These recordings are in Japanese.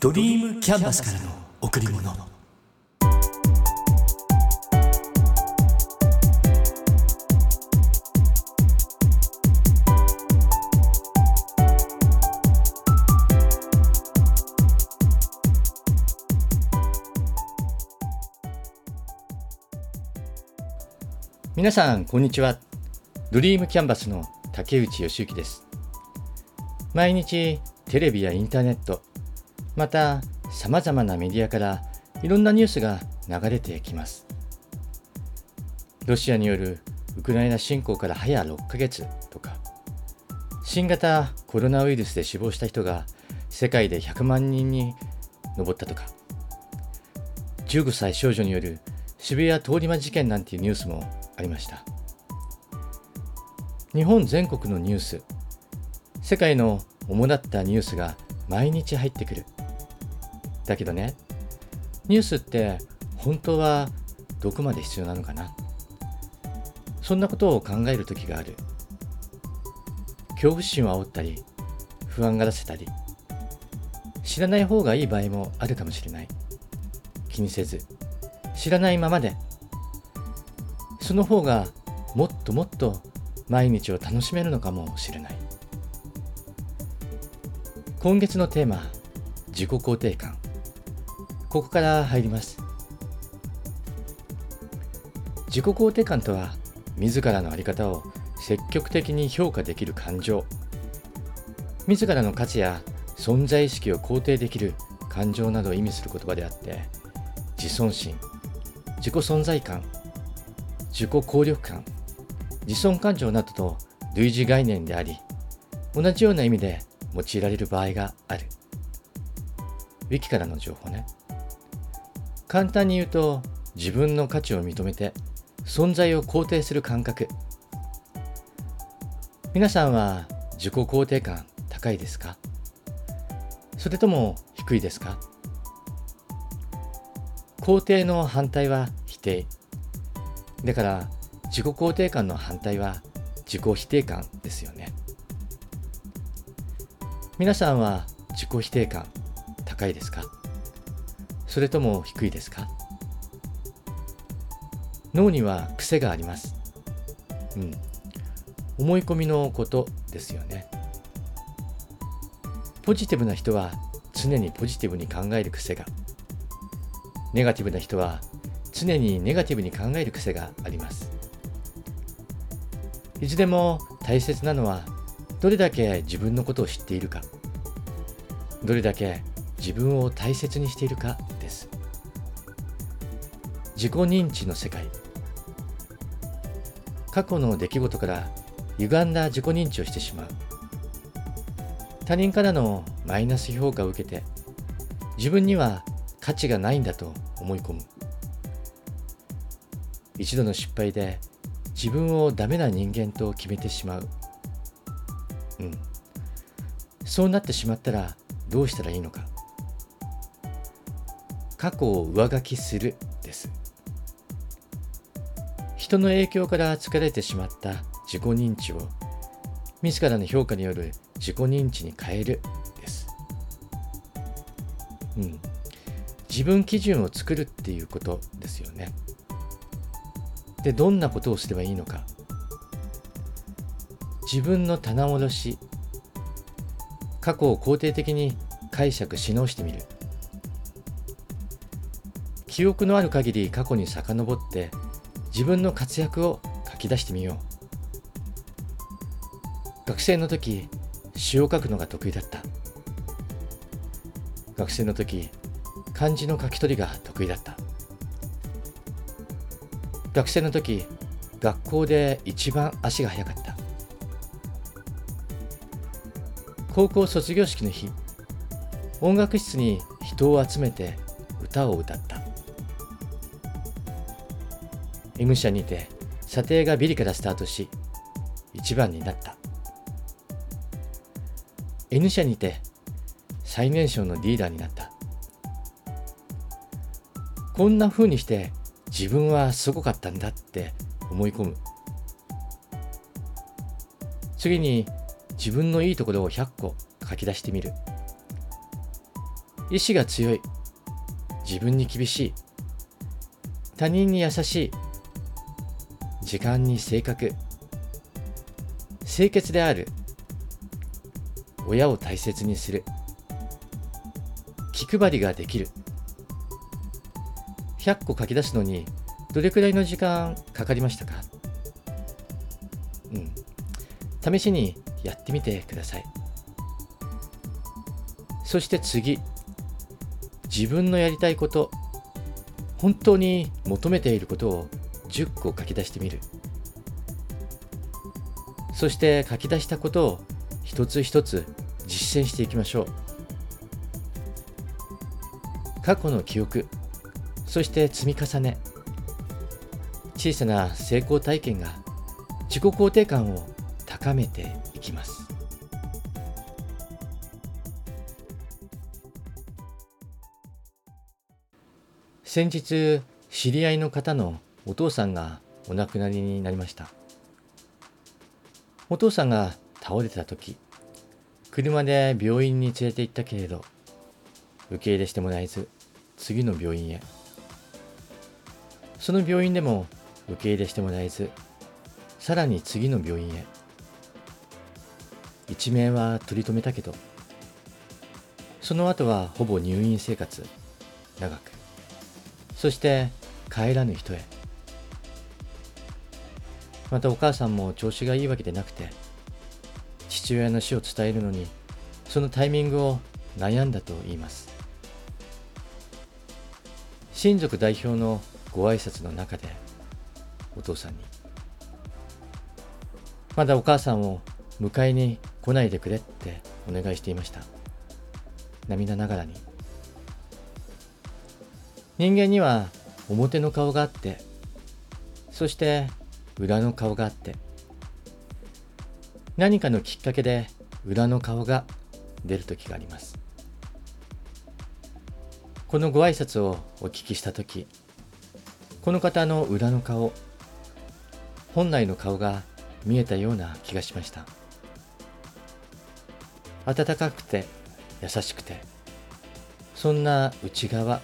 ドリームキャンバスからの贈り物。皆さんこんにちは。ドリームキャンバスの竹内義之です。毎日テレビやインターネットまた様々なメディアからいろんなニュースが流れてきます。ロシアによるウクライナ侵攻から早6ヶ月とか新型コロナウイルスで死亡した人が世界で100万人に上ったとか15歳少女による渋谷通り魔事件なんていうニュースもありました。日本全国のニュース世界の主だったニュースが毎日入ってくる。だけどね。ニュースって本当はどこまで必要なのかな。そんなことを考える時がある。恐怖心を煽ったり不安がらせたり知らない方がいい場合もあるかもしれない。気にせず知らないままで。その方がもっともっと毎日を楽しめるのかもしれない。今月のテーマ自己肯定感。ここから入ります。自己肯定感とは自らの在り方を積極的に評価できる感情。自らの価値や存在意識を肯定できる感情などを意味する言葉であって自尊心自己存在感自己効力感自尊感情などと類似概念であり同じような意味で用いられる場合がある。ウィキからの情報ね。簡単に言うと自分の価値を認めて存在を肯定する感覚。皆さんは自己肯定感高いですか？それとも低いですか？肯定の反対は否定。だから自己肯定感の反対は自己否定感ですよね。皆さんは自己否定感高いですか？それとも低いですか？脳には癖があります。うん。思い込みのことですよね。ポジティブな人は常にポジティブに考える癖が。ネガティブな人は常にネガティブに考える癖があります。いずれも大切なのはどれだけ自分のことを知っているか、どれだけ自分を大切にしているか自己認知の世界。過去の出来事から歪んだ自己認知をしてしまう。他人からのマイナス評価を受けて自分には価値がないんだと思い込む。一度の失敗で自分をダメな人間と決めてしまう。うん。そうなってしまったらどうしたらいいのか。過去を上書きする。人の影響から疲れてしまった自己認知を自らの評価による自己認知に変えるです。うん。自分基準を作るっていうことですよね。でどんなことをすればいいのか。自分の棚卸し過去を肯定的に解釈し直してみる。記憶のある限り過去に遡って自分の活躍を書き出してみよう。学生の時詩を書くのが得意だった。学生の時漢字の書き取りが得意だった。学生の時学校で一番足が速かった。高校卒業式の日音楽室に人を集めて歌を歌った。M 社にて査定がビリからスタートし1番になった。N 社にて最年少のリーダーになった。こんな風にして自分はすごかったんだって思い込む。次に自分のいいところを100個書き出してみる。意志が強い。自分に厳しい。他人に優しい。時間に正確清潔である。親を大切にする。気配りができる。100個書き出すのにどれくらいの時間かかりましたか？うん。試しにやってみてください。そして次。自分のやりたいこと。本当に求めていることを10個書き出してみる。そして書き出したことを一つ一つ実践していきましょう。過去の記憶そして積み重ね。小さな成功体験が自己肯定感を高めていきます。先日知り合いの方のお父さんがお亡くなりになりました。お父さんが倒れた時車で病院に連れて行ったけれど受け入れしてもらえず次の病院へ。その病院でも受け入れしてもらえずさらに次の病院へ。一命は取り留めたけどその後はほぼ入院生活長く。そして帰らぬ人へ。またお母さんも調子がいいわけでなくて父親の死を伝えるのにそのタイミングを悩んだと言います。親族代表のご挨拶の中でお父さんにまだお母さんを迎えに来ないでくれってお願いしていました。涙ながらに。人間には表の顔があってそして裏の顔があって。何かのきっかけで裏の顔が出る時があります。このご挨拶をお聞きした時この方の裏の顔本来の顔が見えたような気がしました。温かくて優しくてそんな内側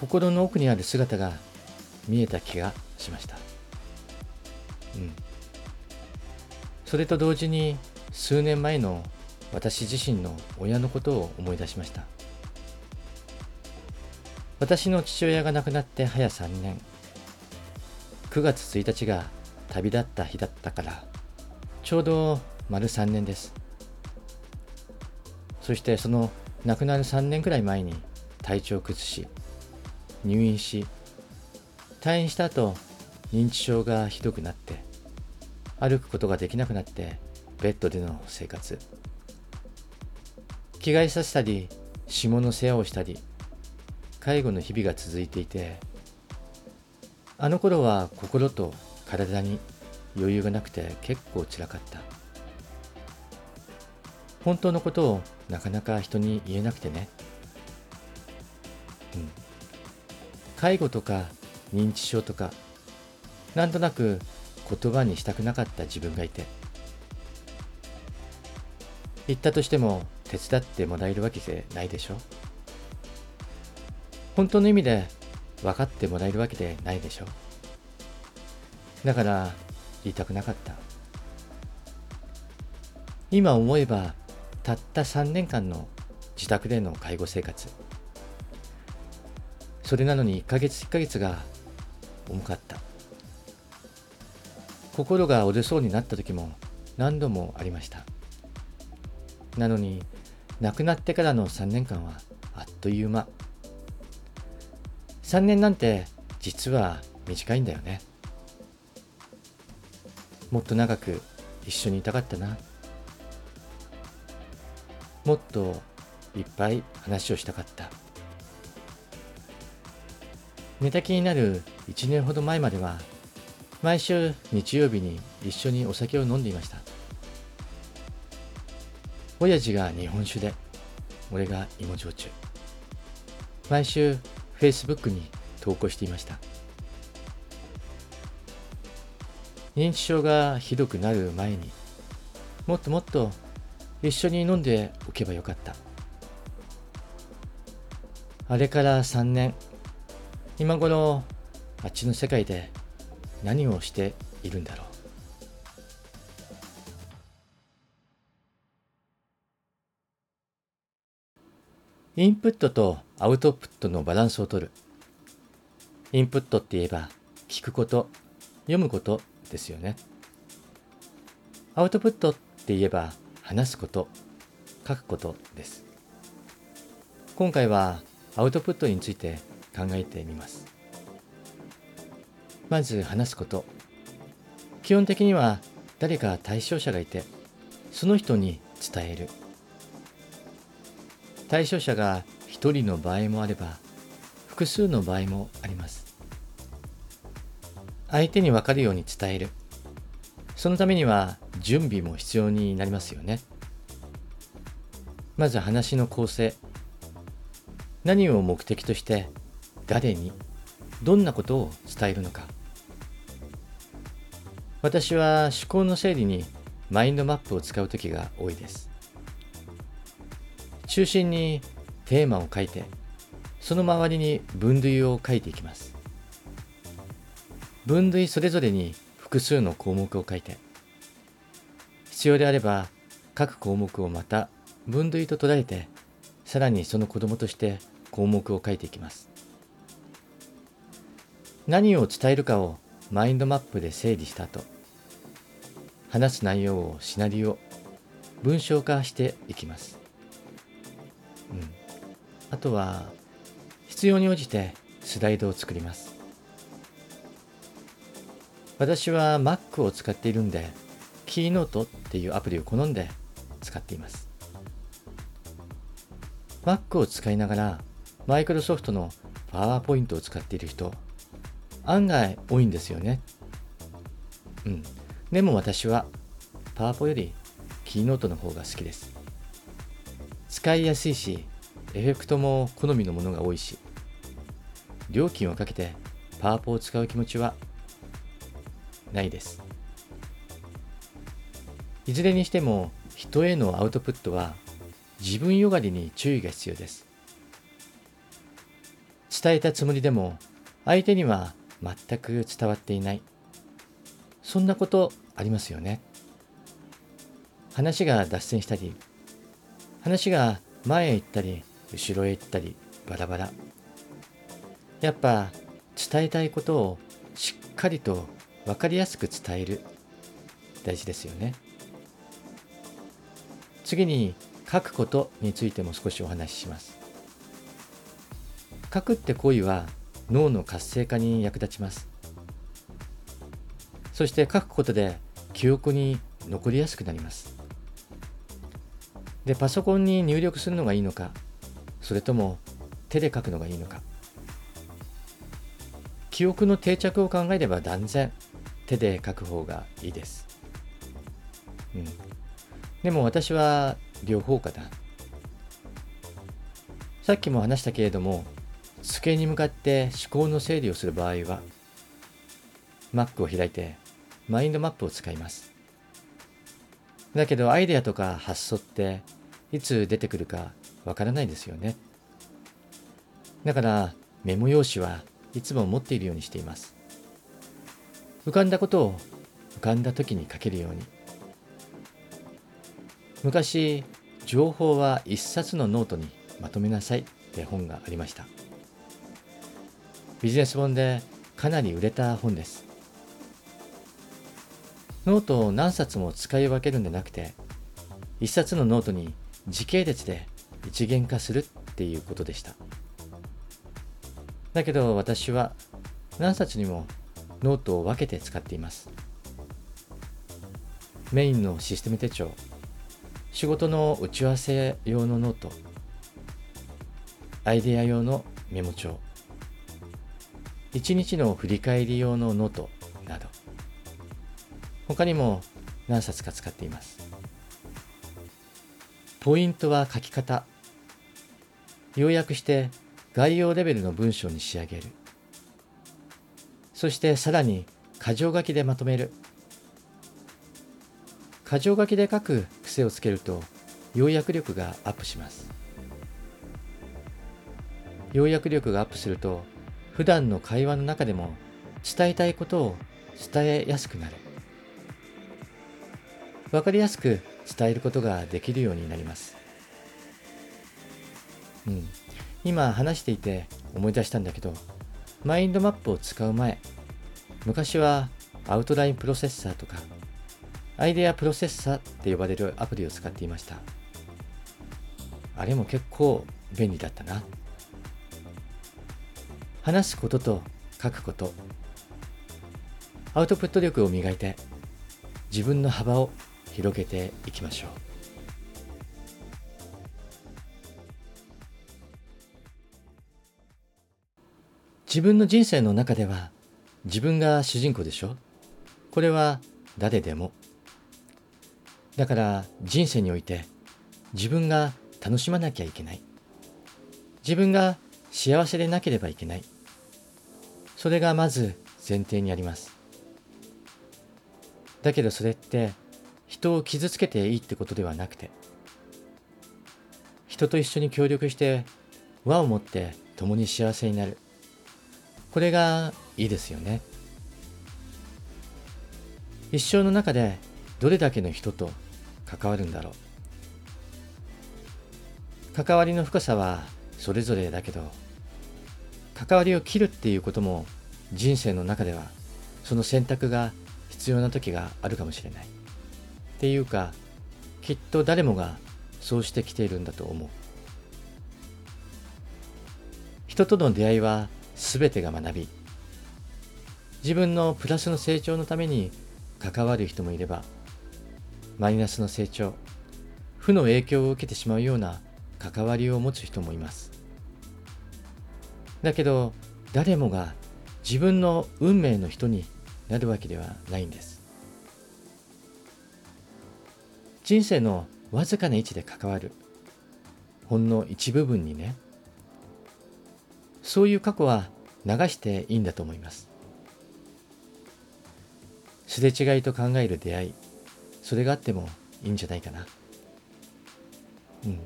心の奥にある姿が見えた気がしました。うん。それと同時に数年前の私自身の親のことを思い出しました。私の父親が亡くなって早3年。9月1日が旅立った日だったからちょうど丸3年です。そしてその亡くなる3年くらい前に体調を崩し入院し退院した後認知症がひどくなって歩くことができなくなってベッドでの生活。着替えさせたり下の世話をしたり介護の日々が続いていてあの頃は心と体に余裕がなくて結構つらかった。本当のことをなかなか人に言えなくてね。うん。介護とか認知症とかなんとなく言葉にしたくなかった自分がいて。言ったとしても手伝ってもらえるわけじゃないでしょ。本当の意味で分かってもらえるわけでないでしょ。だから言いたくなかった。今思えばたった3年間の自宅での介護生活。それなのに1ヶ月1ヶ月が重かった。心が折れそうになった時も何度もありました。なのに亡くなってからの3年間はあっという間。3年なんて実は短いんだよね。もっと長く一緒にいたかったな。もっといっぱい話をしたかった。寝たきになる1年ほど前までは毎週日曜日に一緒にお酒を飲んでいました。親父が日本酒で俺が芋焼酎。毎週 Facebook に投稿していました。認知症がひどくなる前にもっともっと一緒に飲んでおけばよかった。あれから3年今頃あっちの世界で何をしているんだろう。インプットとアウトプットのバランスをとる。インプットって言えば聞くこと読むことですよね。アウトプットって言えば話すこと書くことです。今回はアウトプットについて考えてみます。まず話すこと。基本的には誰か対象者がいてその人に伝える。対象者が1人の場合もあれば複数の場合もあります。相手に分かるように伝える。そのためには準備も必要になりますよね。まず話の構成。何を目的として誰にどんなことを伝えるのか。私は思考の整理にマインドマップを使う時が多いです。中心にテーマを書いてその周りに分類を書いていきます。分類それぞれに複数の項目を書いて必要であれば各項目をまた分類と捉えてさらにその子供として項目を書いていきます。何を伝えるかをマインドマップで整理した後話す内容をシナリオ文章化していきます。うん、あとは必要に応じてスライドを作ります。私は Mac を使っているんでキーノートっていうアプリを好んで使っています。Mac を使いながらマイクロソフトのパワーポイントを使っている人案外多いんですよね。うん。でも私はパワポよりキーノートの方が好きです使いやすいし、エフェクトも好みのものが多いし、料金をかけてパワポを使う気持ちはないです。いずれにしても人へのアウトプットは自分よがりに注意が必要です。伝えたつもりでも相手には全く伝わっていない。そんなことありますよね。話が脱線したり話が前へ行ったり後ろへ行ったりバラバラ。やっぱ伝えたいことをしっかりと分かりやすく伝える。大事ですよね。次に書くことについても少しお話しします。書くって行為は脳の活性化に役立ちます。そして書くことで記憶に残りやすくなります。でパソコンに入力するのがいいのかそれとも手で書くのがいいのか。記憶の定着を考えれば断然手で書く方がいいです、うん、でも私は両方かな。さっきも話したけれども机に向かって思考の整理をする場合は Mac を開いてマインドマップを使いますだけどアイデアとか発想っていつ出てくるかわからないですよね。だからメモ用紙はいつも持っているようにしています。浮かんだことを浮かんだ時に書けるように。昔、情報は一冊のノートにまとめなさいって本がありました。ビジネス本でかなり売れた本です。ノートを何冊も使い分けるんでなくて、一冊のノートに時系列で一元化するっていうことでした。だけど私は何冊にもノートを分けて使っています。メインのシステム手帳、仕事の打ち合わせ用のノート、アイデア用のメモ帳、一日の振り返り用のノート、他にも何冊か使っています。ポイントは書き方。要約して概要レベルの文章に仕上げる。そしてさらに箇条書きでまとめる。箇条書きで書く癖をつけると要約力がアップします。要約力がアップすると普段の会話の中でも伝えたいことを伝えやすくなる分かりやすく伝えることができるようになります。うん。今話していて思い出したんだけどマインドマップを使う前昔はアウトラインプロセッサーとかアイデアプロセッサーって呼ばれるアプリを使っていました。あれも結構便利だったな。話すことと書くこと。アウトプット力を磨いて自分の幅を広げていきましょう。自分の人生の中では自分が主人公でしょ？これは誰でも。だから人生において自分が楽しまなきゃいけない。自分が幸せでなければいけない。それがまず前提にあります。だけどそれって人を傷つけていいってことではなくて人と一緒に協力して輪を持って共に幸せになる。これがいいですよね。一生の中でどれだけの人と関わるんだろう。関わりの深さはそれぞれだけど関わりを切るっていうことも人生の中ではその選択が必要な時があるかもしれない。っていうかきっと誰もがそうしてきているんだと思う。人との出会いは全てが学び。自分のプラスの成長のために関わる人もいればマイナスの成長負の影響を受けてしまうような関わりを持つ人もいます。だけど誰もが自分の運命の人になるわけではないんです。人生のわずかな位置で関わる。ほんの一部分にね。そういう過去は流していいんだと思います。すれ違いと考える出会いそれがあってもいいんじゃないかな。うん。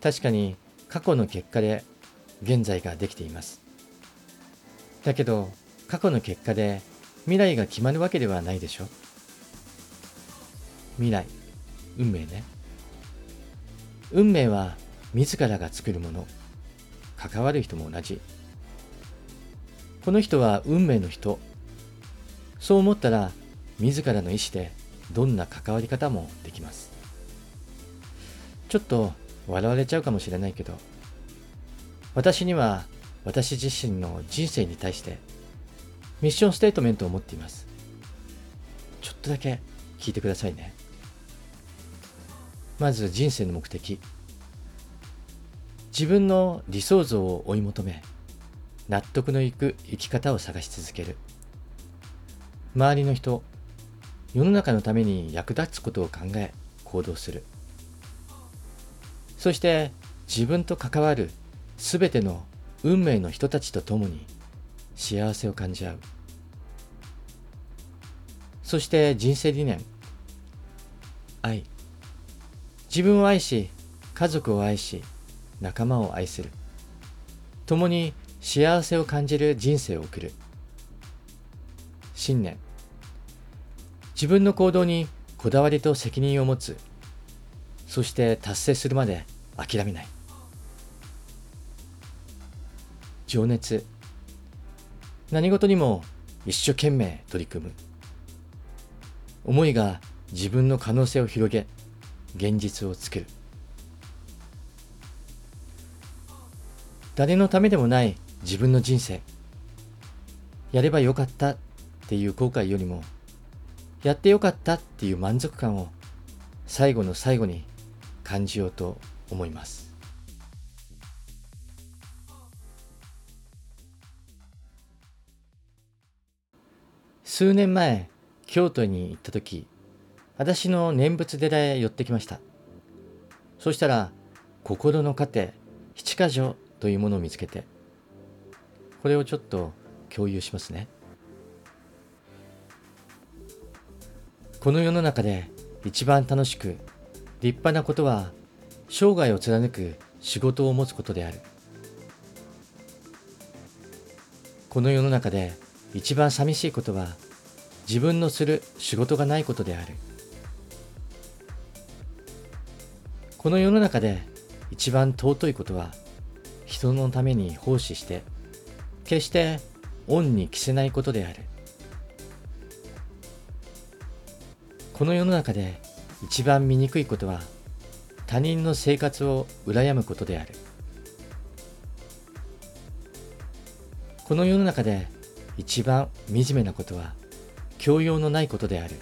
確かに過去の結果で現在ができています。だけど過去の結果で未来が決まるわけではないでしょ。未来。運命ね。運命は自らが作るもの。関わる人も同じ。この人は運命の人。そう思ったら自らの意思でどんな関わり方もできます。ちょっと笑われちゃうかもしれないけど私には私自身の人生に対してミッションステートメントを持っています。ちょっとだけ聞いてくださいね。まず人生の目的。自分の理想像を追い求め納得のいく生き方を探し続ける。周りの人世の中のために役立つことを考え行動する。そして自分と関わるすべての運命の人たちと共に幸せを感じ合う。そして人生理念。愛。自分を愛し家族を愛し仲間を愛する。共に幸せを感じる人生を送る。信念。自分の行動にこだわりと責任を持つ。そして達成するまで諦めない。情熱。何事にも一生懸命取り組む。思いが自分の可能性を広げ現実を作る。誰のためでもない自分の人生。やればよかったっていう後悔よりもやってよかったっていう満足感を最後の最後に感じようと思います。数年前京都に行った時私の念仏寺へ寄ってきました。そしたら心の糧七箇条というものを見つけてこれをちょっと共有しますね。この世の中で一番楽しく立派なことは生涯を貫く仕事を持つことである。この世の中で一番寂しいことは自分のする仕事がないことである。この世の中で一番尊いことは人のために奉仕して決して恩に着せないことである。この世の中で一番醜いことは他人の生活を羨むことである。この世の中で一番惨めなことは教養のないことである。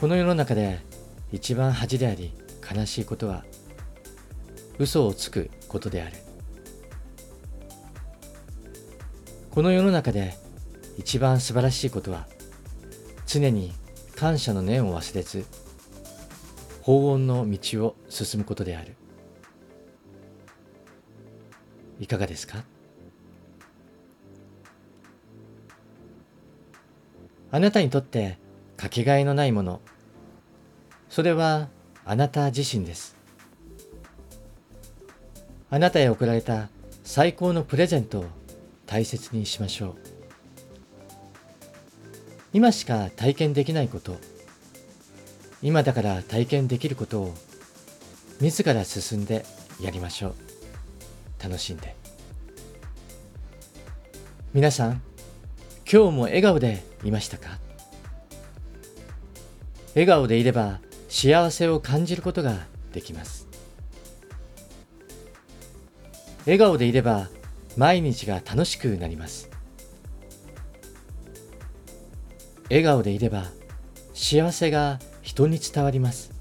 この世の中で一番恥であり悲しいことは嘘をつくことである。この世の中で一番素晴らしいことは常に感謝の念を忘れず法恩の道を進むことである。いかがですか？あなたにとってかけがえのないものそれはあなた自身です。あなたへ贈られた最高のプレゼントを大切にしましょう。今しか体験できないこと。今だから体験できることを自ら進んでやりましょう。楽しんで。皆さん今日も笑顔でいましたか？笑顔でいれば幸せを感じることができます。笑顔でいれば毎日が楽しくなります。笑顔でいれば幸せが人に伝わります。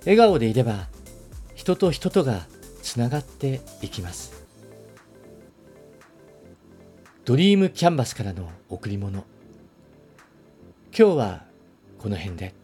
笑顔でいれば人と人とがつながっていきます。ドリームキャンバスからの贈り物。今日はこの辺で。